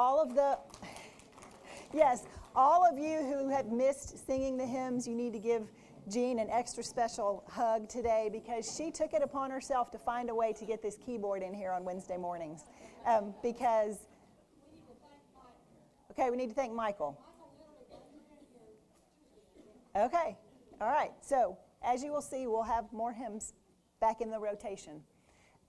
all of the, yes, all of you who have missed singing the hymns, you need to give Jean an extra special hug today because she took it upon herself to find a way to get this keyboard in here on Wednesday mornings. Um, because, okay, we need to thank Michael. Okay, all right. So, as you will see, we'll have more hymns back in the rotation.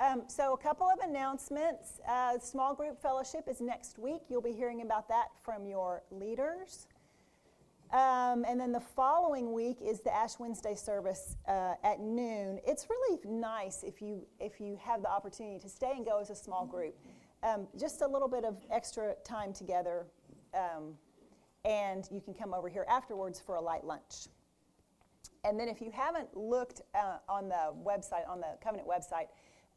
Um, so, a couple of announcements. Uh, small group fellowship is next week. You'll be hearing about that from your leaders. Um, and then the following week is the Ash Wednesday service uh, at noon. It's really nice if you if you have the opportunity to stay and go as a small group. Um, just a little bit of extra time together, um, and you can come over here afterwards for a light lunch. And then if you haven't looked uh, on the website, on the Covenant website,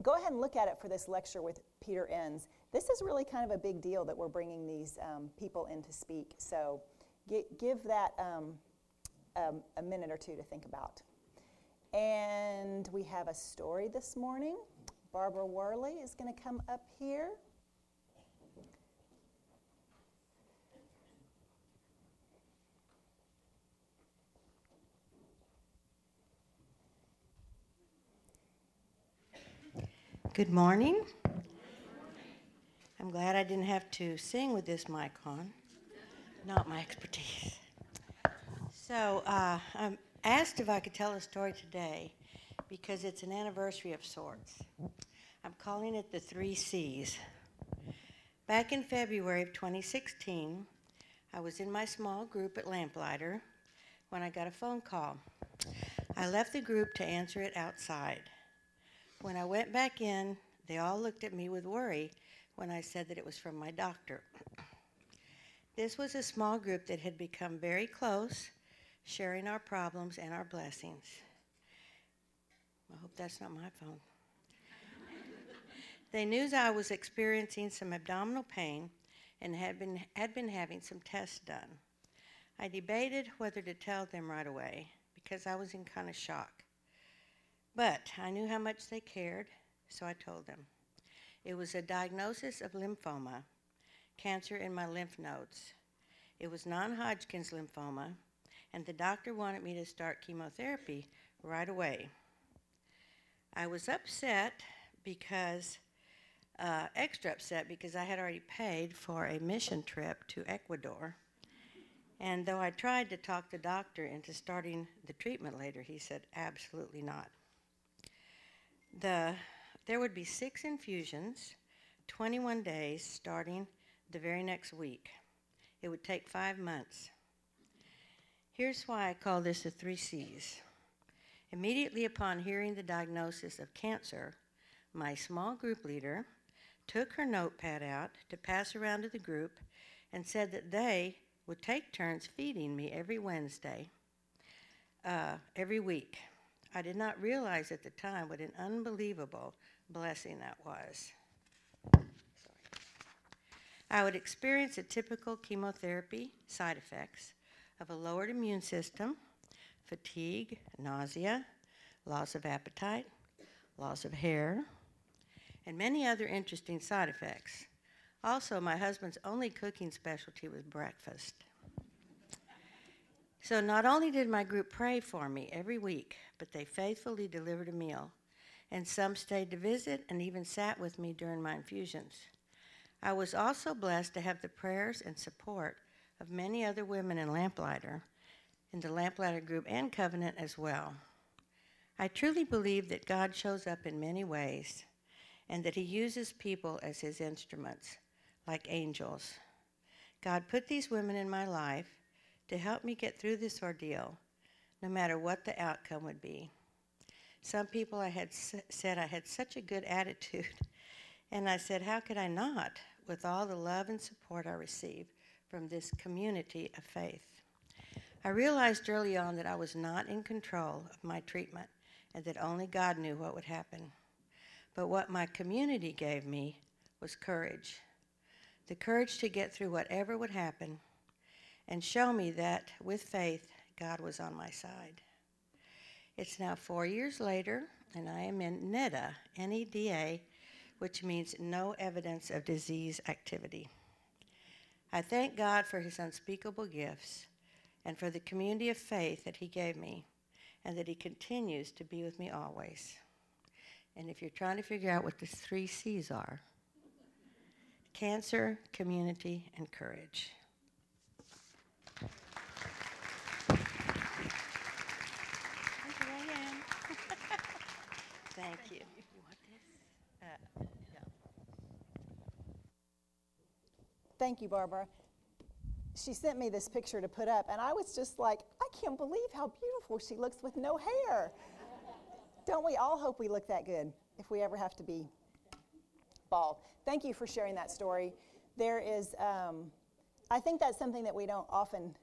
go ahead and look at it for this lecture with Peter Enns. This is really kind of a big deal that we're bringing these um, people in to speak. So give that um, um, a minute or two to think about. And we have a story this morning. Barbara Worley is going to come up here. Good morning. I'm glad I didn't have to sing with this mic on not my expertise. So uh, I'm asked if I could tell a story today because it's an anniversary of sorts. I'm calling it the three C's. Back in February of 2016, I was in my small group at Lamplighter when I got a phone call. I left the group to answer it outside. When I went back in, they all looked at me with worry when I said that it was from my doctor. This was a small group that had become very close, sharing our problems and our blessings. I hope that's not my phone. they knew I was experiencing some abdominal pain and had been, had been having some tests done. I debated whether to tell them right away because I was in kind of shock. But I knew how much they cared, so I told them. It was a diagnosis of lymphoma cancer in my lymph nodes. It was non Hodgkin's lymphoma, and the doctor wanted me to start chemotherapy right away. I was upset because, uh, extra upset because I had already paid for a mission trip to Ecuador. And though I tried to talk the doctor into starting the treatment later, he said absolutely not. The, there would be six infusions, 21 days, starting the very next week. It would take five months. Here's why I call this the three C's. Immediately upon hearing the diagnosis of cancer, my small group leader took her notepad out to pass around to the group and said that they would take turns feeding me every Wednesday, uh, every week. I did not realize at the time what an unbelievable blessing that was. I would experience a typical chemotherapy side effects of a lowered immune system, fatigue, nausea, loss of appetite, loss of hair, and many other interesting side effects. Also, my husband's only cooking specialty was breakfast. So, not only did my group pray for me every week, but they faithfully delivered a meal. And some stayed to visit and even sat with me during my infusions. I was also blessed to have the prayers and support of many other women in Lamplighter, in the Lamplighter group and Covenant as well. I truly believe that God shows up in many ways and that He uses people as His instruments, like angels. God put these women in my life to help me get through this ordeal, no matter what the outcome would be. Some people I had s- said I had such a good attitude, and I said, How could I not? with all the love and support I receive from this community of faith. I realized early on that I was not in control of my treatment and that only God knew what would happen. But what my community gave me was courage the courage to get through whatever would happen and show me that with faith, God was on my side. It's now four years later, and I am in NEDA, N E D A, which means no evidence of disease activity. I thank God for his unspeakable gifts and for the community of faith that he gave me and that he continues to be with me always. And if you're trying to figure out what the three C's are cancer, community, and courage. Thank you. You want this? Uh, Thank you, Barbara. She sent me this picture to put up, and I was just like, I can't believe how beautiful she looks with no hair. Don't we all hope we look that good if we ever have to be bald? Thank you for sharing that story. There is, um, I think that's something that we don't often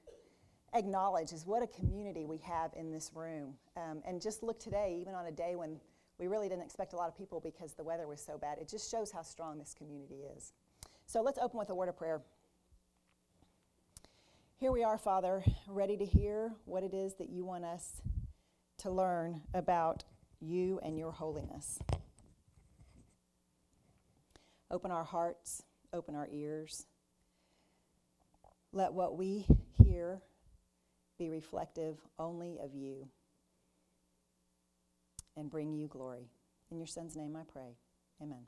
acknowledge is what a community we have in this room. Um, and just look today, even on a day when we really didn't expect a lot of people because the weather was so bad, it just shows how strong this community is. So let's open with a word of prayer. Here we are, Father, ready to hear what it is that you want us to learn about you and your holiness. Open our hearts, open our ears. Let what we hear be reflective only of you and bring you glory. In your son's name I pray. Amen.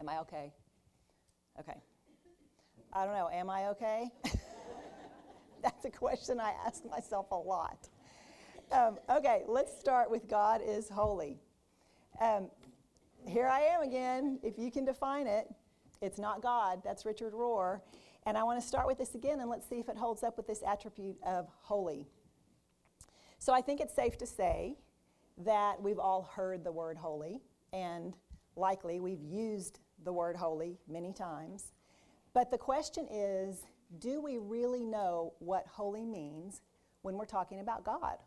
Am I okay? Okay. I don't know. Am I okay? That's a question I ask myself a lot. Um, okay, let's start with God is holy. Um, here I am again. If you can define it, it's not God. That's Richard Rohr. And I want to start with this again and let's see if it holds up with this attribute of holy. So I think it's safe to say that we've all heard the word holy, and likely we've used the word holy many times. But the question is do we really know what holy means when we're talking about God?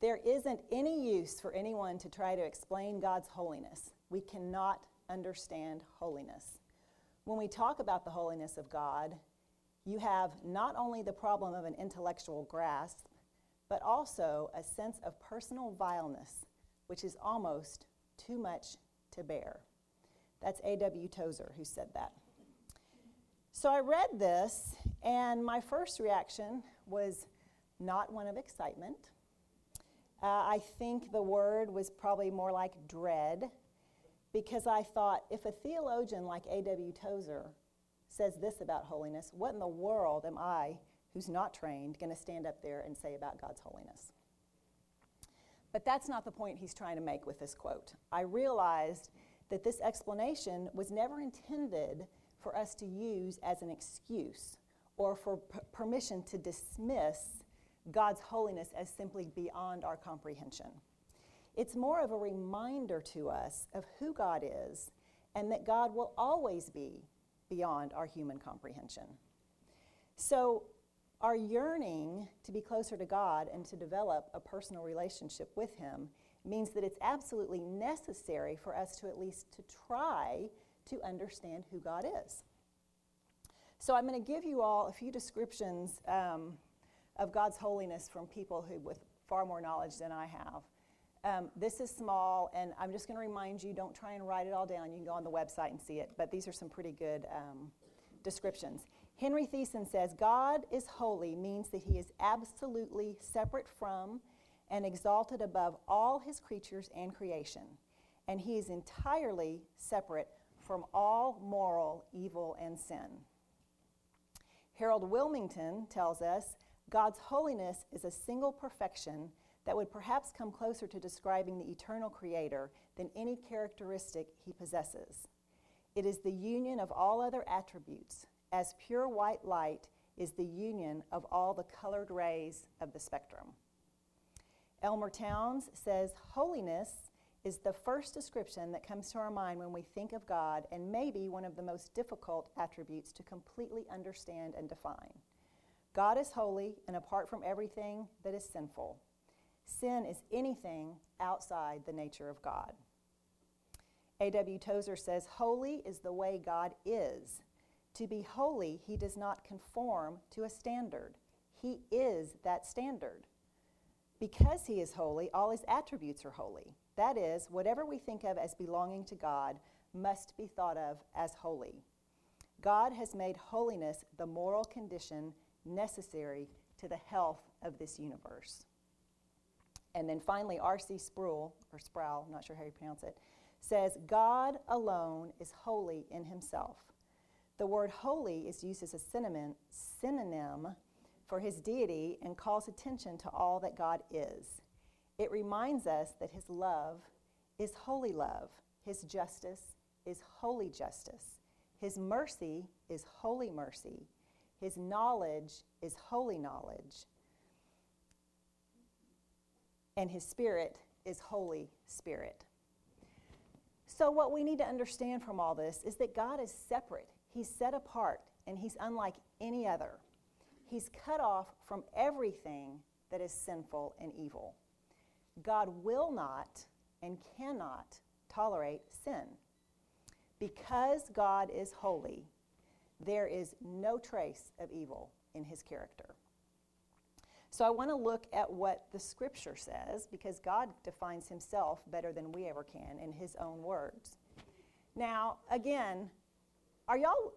There isn't any use for anyone to try to explain God's holiness. We cannot understand holiness. When we talk about the holiness of God, you have not only the problem of an intellectual grasp, but also a sense of personal vileness, which is almost too much to bear. That's A.W. Tozer who said that. So I read this, and my first reaction was not one of excitement. Uh, I think the word was probably more like dread because I thought if a theologian like A.W. Tozer says this about holiness, what in the world am I, who's not trained, going to stand up there and say about God's holiness? But that's not the point he's trying to make with this quote. I realized that this explanation was never intended for us to use as an excuse or for p- permission to dismiss God's holiness as simply beyond our comprehension. It's more of a reminder to us of who God is and that God will always be beyond our human comprehension. So, our yearning to be closer to God and to develop a personal relationship with Him means that it's absolutely necessary for us to at least to try to understand who God is. So I'm going to give you all a few descriptions um, of God's holiness from people who with far more knowledge than I have. Um, this is small, and I'm just going to remind you don't try and write it all down. You can go on the website and see it, but these are some pretty good um, descriptions. Henry Thiessen says God is holy means that he is absolutely separate from and exalted above all his creatures and creation, and he is entirely separate from all moral evil and sin. Harold Willmington tells us God's holiness is a single perfection that would perhaps come closer to describing the eternal creator than any characteristic he possesses. It is the union of all other attributes, as pure white light is the union of all the colored rays of the spectrum. Elmer Towns says, Holiness is the first description that comes to our mind when we think of God, and maybe one of the most difficult attributes to completely understand and define. God is holy and apart from everything that is sinful. Sin is anything outside the nature of God. A.W. Tozer says, Holy is the way God is. To be holy, he does not conform to a standard, he is that standard. Because he is holy, all his attributes are holy. That is, whatever we think of as belonging to God must be thought of as holy. God has made holiness the moral condition necessary to the health of this universe. And then finally, R.C. Sproul, or Sproul, I'm not sure how you pronounce it, says, God alone is holy in himself. The word holy is used as a synonym, synonym for his deity and calls attention to all that God is. It reminds us that his love is holy love, his justice is holy justice, his mercy is holy mercy, his knowledge is holy knowledge, and his spirit is Holy Spirit. So, what we need to understand from all this is that God is separate, He's set apart, and He's unlike any other. He's cut off from everything that is sinful and evil. God will not and cannot tolerate sin. Because God is holy, there is no trace of evil in his character. So I want to look at what the scripture says because God defines himself better than we ever can in his own words. Now, again, are y'all,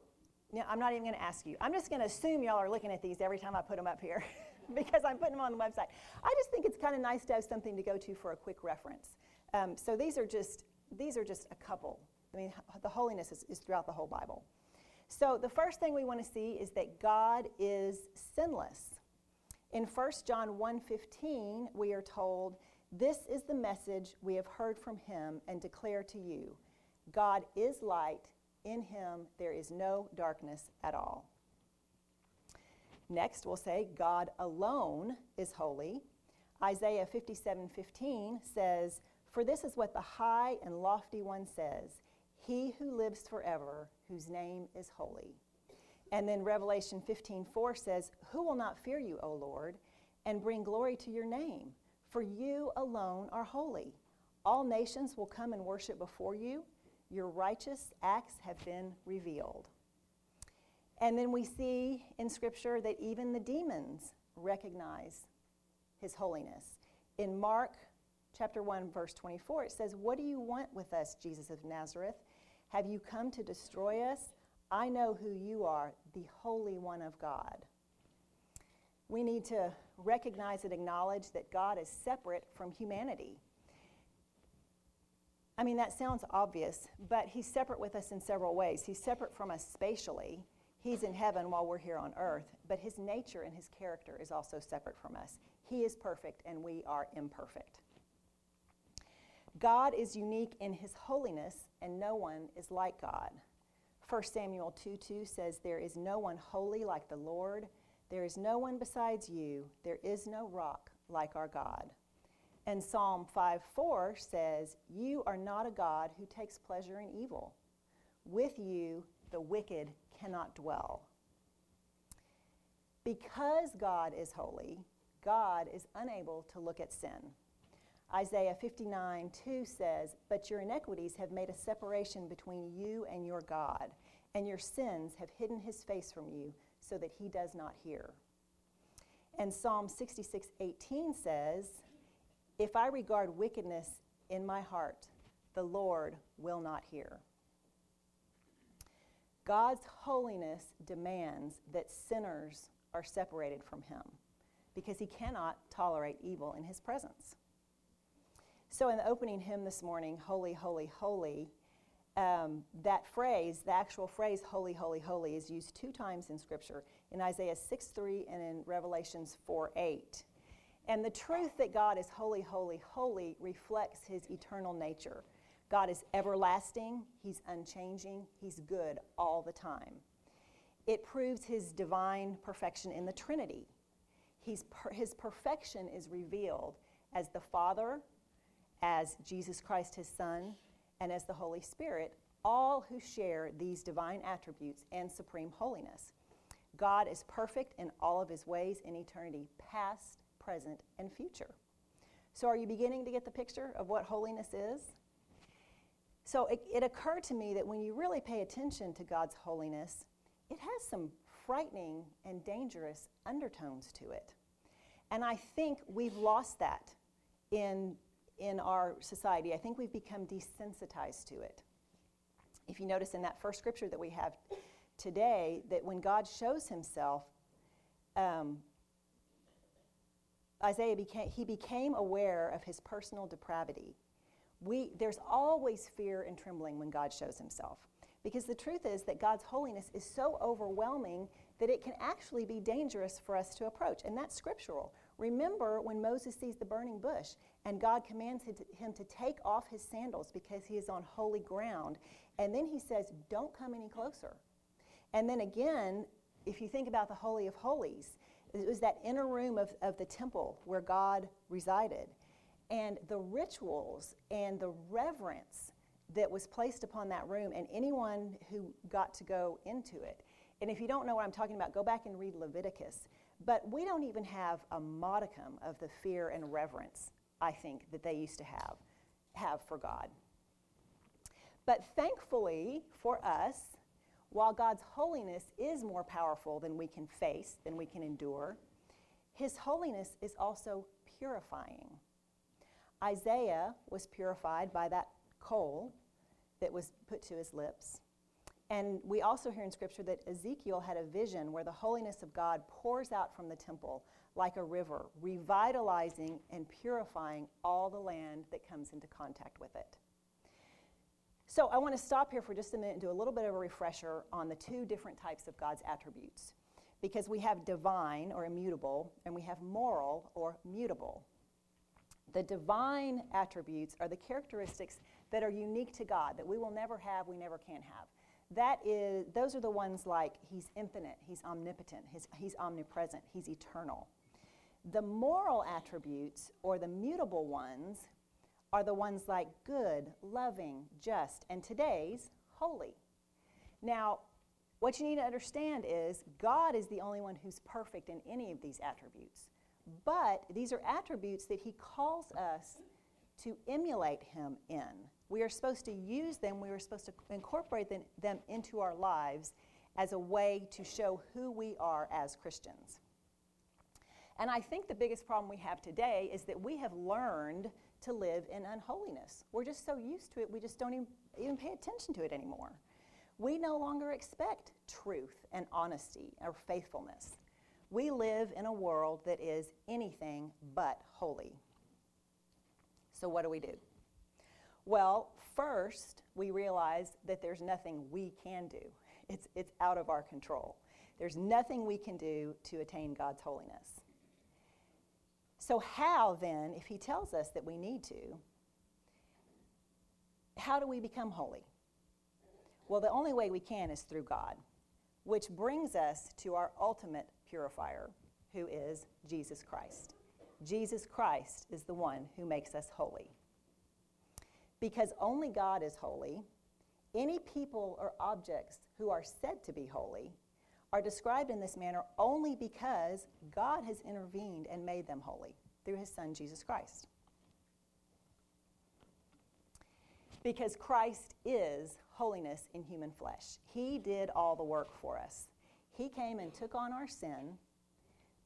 I'm not even going to ask you. I'm just going to assume y'all are looking at these every time I put them up here because I'm putting them on the website. I just think it's kind of nice to have something to go to for a quick reference. Um, so these are just these are just a couple. I mean, the holiness is, is throughout the whole Bible. So the first thing we want to see is that God is sinless. In 1 John 1:15, we are told, "This is the message we have heard from him and declare to you. God is light; in him there is no darkness at all." Next, we'll say God alone is holy. Isaiah 57:15 says, "For this is what the high and lofty one says, he who lives forever, whose name is holy." And then Revelation 15:4 says, "Who will not fear you, O Lord, and bring glory to your name? For you alone are holy. All nations will come and worship before you. Your righteous acts have been revealed." And then we see in scripture that even the demons recognize his holiness. In Mark chapter 1 verse 24 it says, "What do you want with us, Jesus of Nazareth? Have you come to destroy us?" I know who you are, the Holy One of God. We need to recognize and acknowledge that God is separate from humanity. I mean, that sounds obvious, but He's separate with us in several ways. He's separate from us spatially. He's in heaven while we're here on earth, but His nature and His character is also separate from us. He is perfect and we are imperfect. God is unique in His holiness, and no one is like God. 1 Samuel 2 2 says, There is no one holy like the Lord. There is no one besides you. There is no rock like our God. And Psalm 5 4 says, You are not a God who takes pleasure in evil. With you, the wicked cannot dwell. Because God is holy, God is unable to look at sin. Isaiah 59 2 says, But your iniquities have made a separation between you and your God, and your sins have hidden his face from you so that he does not hear. And Psalm 66 18 says, If I regard wickedness in my heart, the Lord will not hear. God's holiness demands that sinners are separated from him because he cannot tolerate evil in his presence. So, in the opening hymn this morning, Holy, Holy, Holy, um, that phrase, the actual phrase, Holy, Holy, Holy, is used two times in Scripture in Isaiah 6 3 and in Revelations 4 8. And the truth that God is holy, holy, holy reflects his eternal nature. God is everlasting, he's unchanging, he's good all the time. It proves his divine perfection in the Trinity. Per- his perfection is revealed as the Father, as Jesus Christ, his Son, and as the Holy Spirit, all who share these divine attributes and supreme holiness. God is perfect in all of his ways in eternity, past, present, and future. So, are you beginning to get the picture of what holiness is? So, it, it occurred to me that when you really pay attention to God's holiness, it has some frightening and dangerous undertones to it. And I think we've lost that in in our society. I think we've become desensitized to it. If you notice in that first scripture that we have today, that when God shows himself, um, Isaiah became, he became aware of his personal depravity. We, there's always fear and trembling when God shows himself. Because the truth is that God's holiness is so overwhelming that it can actually be dangerous for us to approach. And that's scriptural. Remember when Moses sees the burning bush and God commands him to take off his sandals because he is on holy ground. And then he says, Don't come any closer. And then again, if you think about the Holy of Holies, it was that inner room of, of the temple where God resided. And the rituals and the reverence that was placed upon that room and anyone who got to go into it. And if you don't know what I'm talking about, go back and read Leviticus. But we don't even have a modicum of the fear and reverence, I think, that they used to have, have for God. But thankfully for us, while God's holiness is more powerful than we can face, than we can endure, his holiness is also purifying. Isaiah was purified by that coal that was put to his lips. And we also hear in Scripture that Ezekiel had a vision where the holiness of God pours out from the temple like a river, revitalizing and purifying all the land that comes into contact with it. So I want to stop here for just a minute and do a little bit of a refresher on the two different types of God's attributes. Because we have divine or immutable, and we have moral or mutable. The divine attributes are the characteristics that are unique to God, that we will never have, we never can have. That is, those are the ones like He's infinite, He's omnipotent, he's, he's omnipresent, He's eternal. The moral attributes, or the mutable ones, are the ones like good, loving, just, and today's holy. Now, what you need to understand is God is the only one who's perfect in any of these attributes. But these are attributes that he calls us to emulate him in. We are supposed to use them, we are supposed to incorporate them, into our lives as a way to show who we are as Christians. And I think the biggest problem we have today is that we have learned to live in unholiness. We're just so used to it, we just don't even, even pay attention to it anymore. We no longer expect truth and honesty or faithfulness. We live in a world that is anything but holy. So, what do we do? Well, first, we realize that there's nothing we can do, it's, it's out of our control. There's nothing we can do to attain God's holiness. So, how then, if He tells us that we need to, how do we become holy? Well, the only way we can is through God, which brings us to our ultimate purifier, who is Jesus Christ. Jesus Christ is the one who makes us holy. Because only God is holy, any people or objects who are said to be holy are described in this manner only because God has intervened and made them holy through his Son, Jesus Christ. Because Christ is holiness in human flesh. He did all the work for us. He came and took on our sin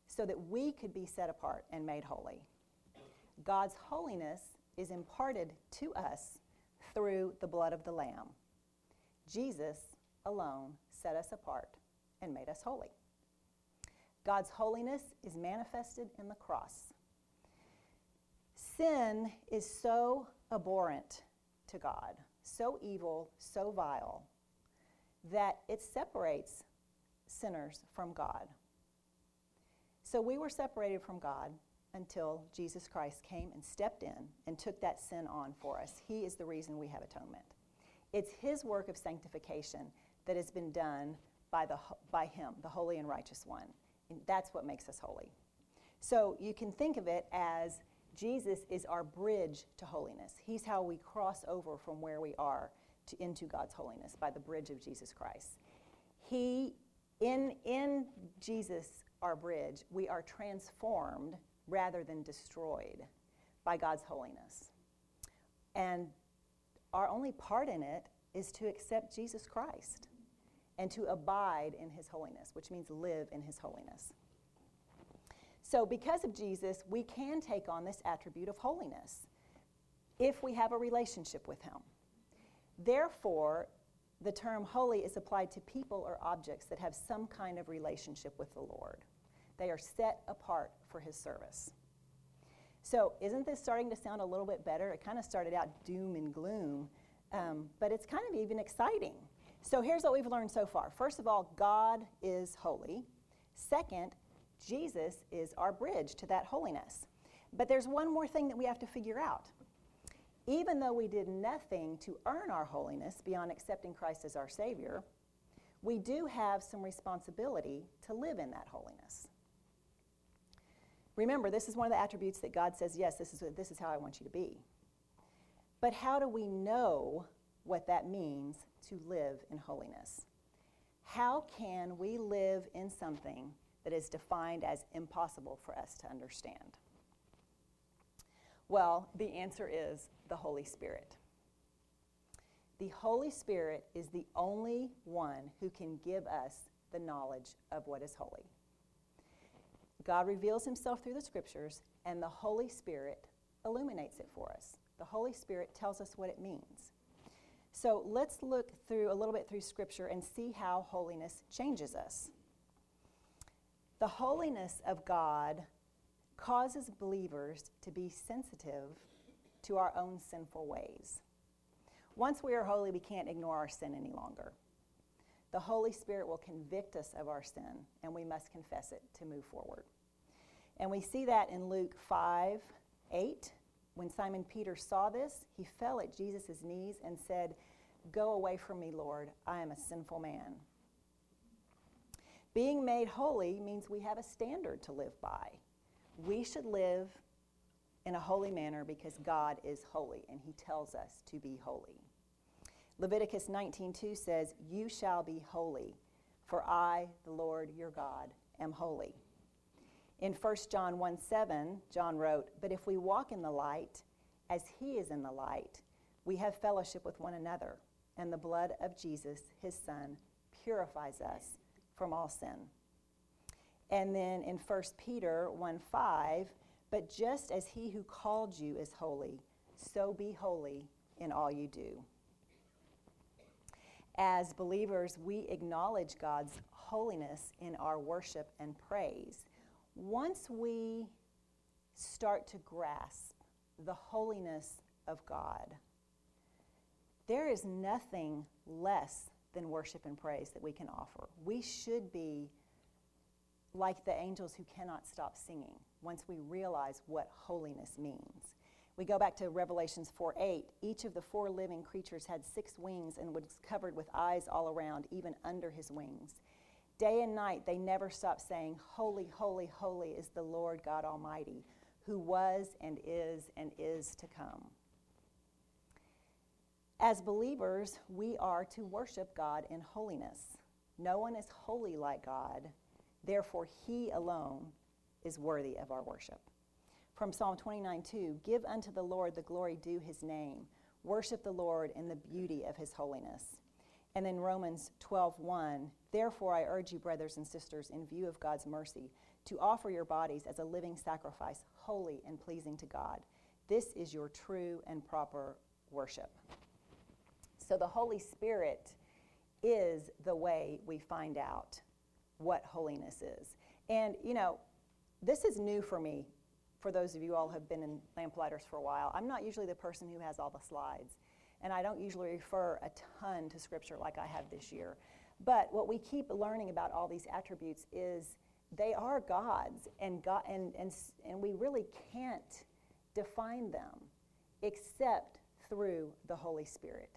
so that we could be set apart and made holy. God's holiness is imparted to us through the blood of the Lamb. Jesus alone set us apart and made us holy. God's holiness is manifested in the cross. Sin is so abhorrent to God, so evil, so vile, that it separates sinners from God. So we were separated from God until Jesus Christ came and stepped in and took that sin on for us. He is the reason we have atonement. It's His work of sanctification that has been done by, the, by Him, the Holy and Righteous One. And that's what makes us holy. So you can think of it as Jesus is our bridge to holiness. He's how we cross over from where we are to, into God's holiness by the bridge of Jesus Christ. He in, in Jesus, our bridge, we are transformed rather than destroyed by God's holiness. And our only part in it is to accept Jesus Christ and to abide in his holiness, which means live in his holiness. So, because of Jesus, we can take on this attribute of holiness. if we have a relationship with Him. Therefore, the term holy is applied to people or objects that have some kind of relationship with the Lord. They are set apart for His service. So, isn't this starting to sound a little bit better? It kind of started out doom and gloom, um, but it's kind of even exciting. So, here's what we've learned so far. First of all, God is holy. Second, Jesus is our bridge to that holiness. But there's one more thing that we have to figure out. Even though we did nothing to earn our holiness beyond accepting Christ as our Savior, we do have some responsibility to live in that holiness. Remember, this is one of the attributes that God says, yes, this is, this is how I want you to be. But how do we know what that means to live in holiness? How can we live in something that is defined as impossible for us to understand? Well, the answer is the Holy Spirit. The Holy Spirit is the only one who can give us the knowledge of what is holy. God reveals himself through the scriptures, and the Holy Spirit illuminates it for us. The Holy Spirit tells us what it means. So let's look through a little bit through scripture and see how holiness changes us. The holiness of God causes believers to be sensitive to our own sinful ways. Once we are holy, we can't ignore our sin any longer. The Holy Spirit will convict us of our sin, and we must confess it to move forward. And we see that in Luke 5 8. When Simon Peter saw this, he fell at Jesus' knees and said, Go away from me, Lord. I am a sinful man. Being made holy means we have a standard to live by. We should live in a holy manner because God is holy and he tells us to be holy. Leviticus 19:2 says, "You shall be holy, for I, the Lord your God, am holy." In 1 John 1 7, John wrote, But if we walk in the light, as he is in the light, we have fellowship with one another, and the blood of Jesus, his son, purifies us from all sin. And then in 1 Peter 1 5, but just as he who called you is holy, so be holy in all you do. As believers, we acknowledge God's holiness in our worship and praise. Once we start to grasp the holiness of God, there is nothing less than worship and praise that we can offer. We should be like the angels who cannot stop singing once we realize what holiness means. We go back to Revelations 4 8. Each of the four living creatures had six wings and was covered with eyes all around, even under his wings. Day and night, they never stop saying, Holy, holy, holy is the Lord God Almighty, who was and is and is to come. As believers, we are to worship God in holiness. No one is holy like God, therefore, He alone is worthy of our worship. From Psalm 29 2 Give unto the Lord the glory due His name, worship the Lord in the beauty of His holiness. And then Romans 12 1 Therefore, I urge you, brothers and sisters, in view of God's mercy, to offer your bodies as a living sacrifice, holy and pleasing to God. This is your true and proper worship. So the Holy Spirit is the way we find out what holiness is. And, you know, this is new for me. For those of you all who have been in Lamplighters for a while, I'm not usually the person who has all the slides. And I don't usually refer a ton to Scripture like I have this year. But what we keep learning about all these attributes is they are God's, and, God, and, and, and we really can't define them except through the Holy Spirit.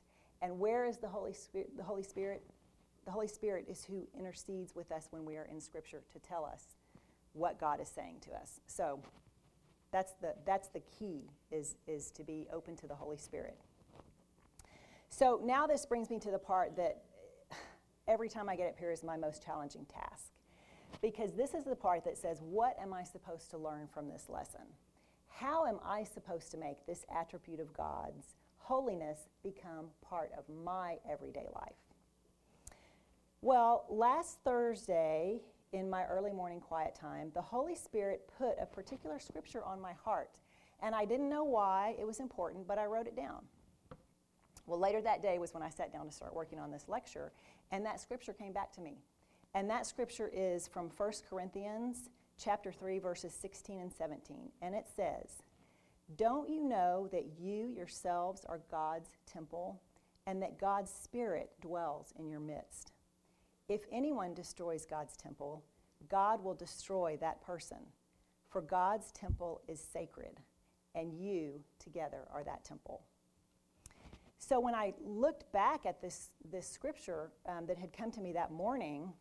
And where is the Holy Spirit? The Holy Spirit, the Holy Spirit is who intercedes with us when we are in Scripture to tell us what God is saying to us. So that's the that's the key is is to be open to the Holy Spirit. So now this brings me to the part that every time I get up here is my most challenging task. Because this is the part that says, what am I supposed to learn from this lesson? How am I supposed to make this attribute of God's holiness become part of my everyday life? Well, last Thursday, in my early morning quiet time, the Holy Spirit put a particular scripture on my heart. And I didn't know why it was important, but I wrote it down. Well, later that day was when I sat down to start working on this lecture, and that scripture came back to me. And that scripture is from 1 Corinthians chapter 3 verses 16 and 17. And it says, "Don't you know that you yourselves are God's temple and that God's spirit dwells in your midst? If anyone destroys God's temple, God will destroy that person. For God's temple is sacred, and you together are that temple." So when I looked back at this, this scripture um, that had come to me that morning,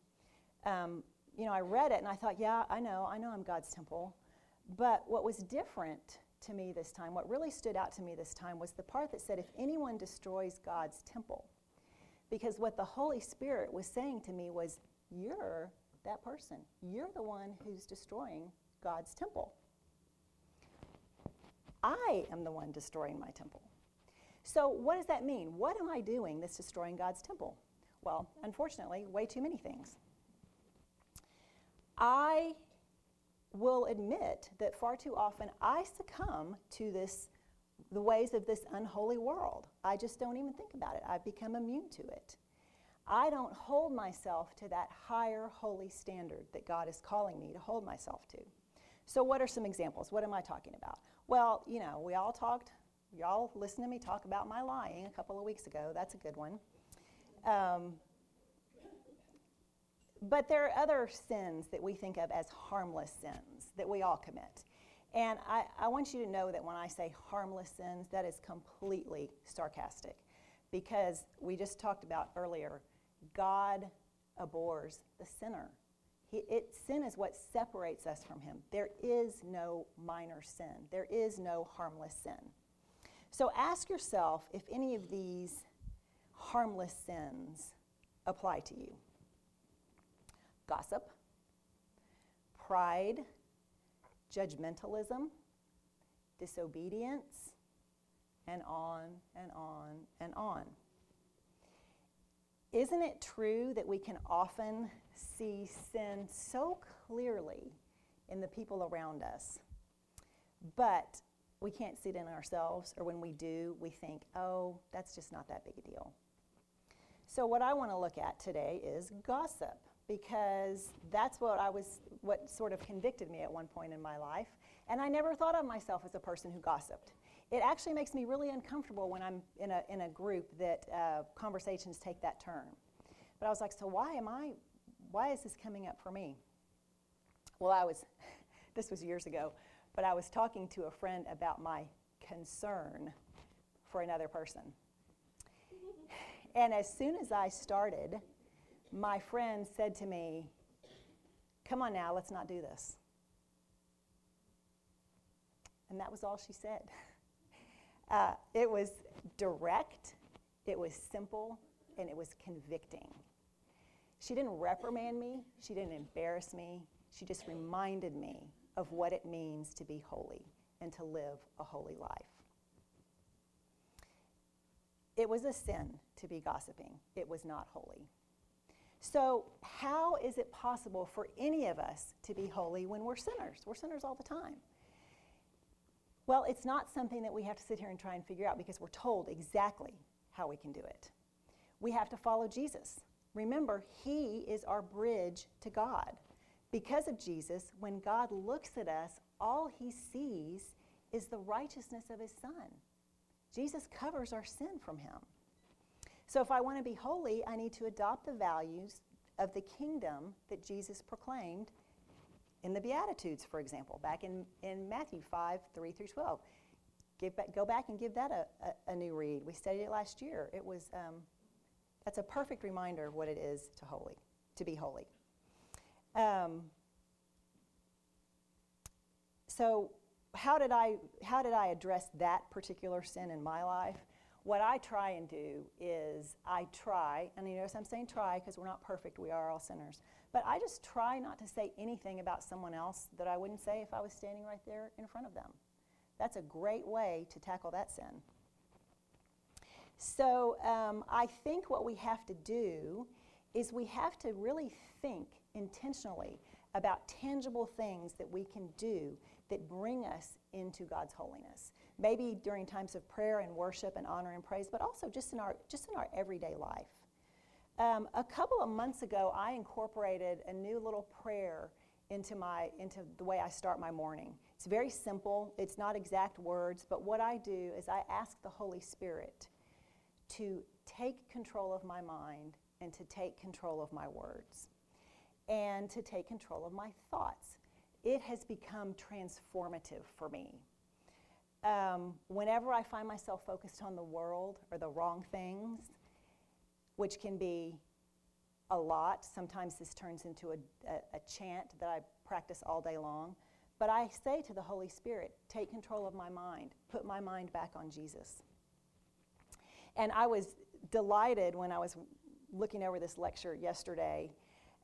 um, you know, I read it and I thought, yeah, I know, I know I'm God's temple. But what was different to me this time, what really stood out to me this time, was the part that said, if anyone destroys God's temple. Because what the Holy Spirit was saying to me was, you're that person. You're the one who's destroying God's temple. I am the one destroying my temple. So, what does that mean? What am I doing that's destroying God's temple? Well, unfortunately, way too many things. I will admit that far too often I succumb to this the ways of this unholy world. I just don't even think about it. I've become immune to it. I don't hold myself to that higher holy standard that God is calling me to hold myself to. So, what are some examples? What am I talking about? Well, you know, we all talked, y'all listened to me talk about my lying a couple of weeks ago. That's a good one. Um, but there are other sins that we think of as harmless sins that we all commit. And I, I, want you to know that when I say harmless sins, that is completely sarcastic. Because we just talked about earlier, God abhors the sinner. He, it, sin is what separates us from Him. There is no minor sin, there is no harmless sin. So ask yourself if any of these harmless sins apply to you gossip, pride, judgmentalism, disobedience, and on and on and on. Isn't it true that we can often see sin so clearly in the people around us, but we can't see it in ourselves, or when we do, we think, oh, that's just not that big a deal. So, what I want to look at today is gossip because that's what I was, what sort of convicted me at one point in my life. And I never thought of myself as a person who gossiped. It actually makes me really uncomfortable when I'm in a, in a group that uh, conversations take that turn. But I was like, so why am I, why is this coming up for me? Well, I was, this was years ago, but I was talking to a friend about my concern for another person. And as soon as I started, my friend said to me, Come on now, let's not do this. And that was all she said. Uh, it was direct, it was simple, and it was convicting. She didn't reprimand me, she didn't embarrass me, she just reminded me of what it means to be holy and to live a holy life. It was a sin to be gossiping, it was not holy. So, how is it possible for any of us to be holy when we're sinners? We're sinners all the time. Well, it's not something that we have to sit here and try and figure out because we're told exactly how we can do it. We have to follow Jesus. Remember, He is our bridge to God. Because of Jesus, when God looks at us, all He sees is the righteousness of His Son. Jesus covers our sin from Him. So if I want to be holy, I need to adopt the values of the kingdom that Jesus proclaimed in the Beatitudes, for example, back in, in Matthew 5 3 through 12. Give back, go back and give that a, a, a, new read. We studied it last year. It was, um, that's a perfect reminder of what it is to holy, to be holy. Um, so how did I how did I address that particular sin in my life? what I try and do is I try, and you notice I'm saying try because we're not perfect, we are all sinners, but I just try not to say anything about someone else that I wouldn't say if I was standing right there in front of them. That's a great way to tackle that sin. So um, I think what we have to do is we have to really think intentionally about tangible things that we can do that bring us into God's holiness. Maybe during times of prayer and worship and honor and praise, but also just in our, just in our everyday life. Um, a couple of months ago, I incorporated a new little prayer into, my, into the way I start my morning. It's very simple, it's not exact words, but what I do is I ask the Holy Spirit to take control of my mind and to take control of my words and to take control of my thoughts. It has become transformative for me. Um, whenever I find myself focused on the world or the wrong things, which can be a lot, sometimes this turns into a, a, a chant that I practice all day long. But I say to the Holy Spirit, take control of my mind, put my mind back on Jesus. And I was delighted when I was looking over this lecture yesterday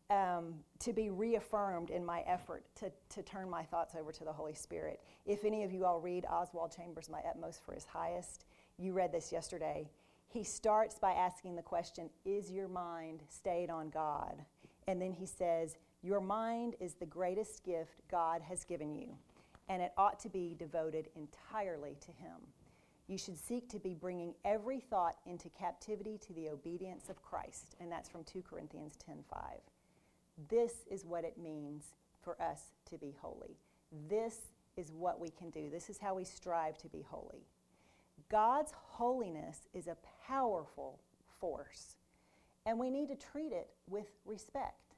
um, to be reaffirmed in my effort to, to turn my thoughts over to the Holy Spirit. If any of you all read Oswald Chambers' My Utmost for His Highest, you read this yesterday. He starts by asking the question, Is your mind stayed on God? And then he says, Your mind is the greatest gift God has given you, and it ought to be devoted entirely to Him. You should seek to be bringing every thought into captivity to the obedience of Christ. And that's from 2 Corinthians 10:5. This is what it means for us to be holy. This is what we can do. This is how we strive to be holy. God's holiness is a powerful force, and we need to treat it with respect.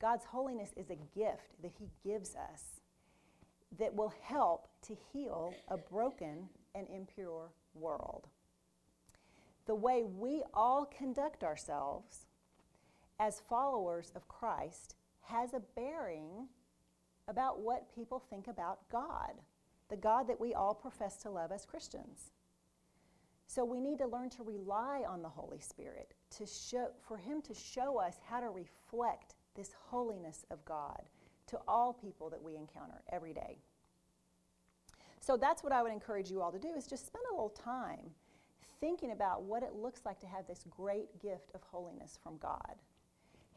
God's holiness is a gift that He gives us that will help to heal a broken and impure world. The way we all conduct ourselves as followers of Christ has a bearing about what people think about God, the God that we all profess to love as Christians. So we need to learn to rely on the Holy Spirit to show, for Him to show us how to reflect this holiness of God to all people that we encounter every day. So that's what I would encourage you all to do is just spend a little time thinking about what it looks like to have this great gift of holiness from God.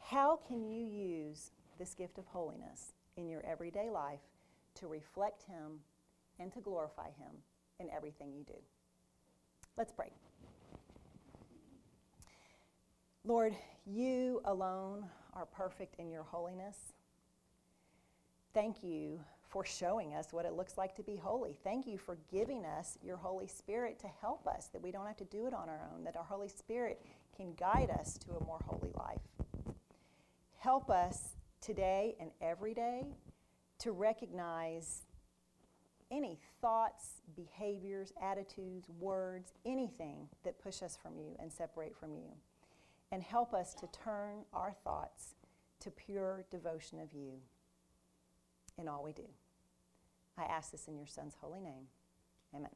How can you use this gift of holiness in your everyday life to reflect Him and to glorify Him in everything you do? Let's pray. Lord, you alone are perfect in your holiness. Thank you for showing us what it looks like to be holy. Thank you for giving us your Holy Spirit to help us, that we don't have to do it on our own, that our Holy Spirit can guide us to a more holy life. Help us today and every day to recognize any thoughts, behaviors, attitudes, words, anything that push us from you and separate from you. And help us to turn our thoughts to pure devotion of you in all we do. I ask this in your Son's holy name. Amen.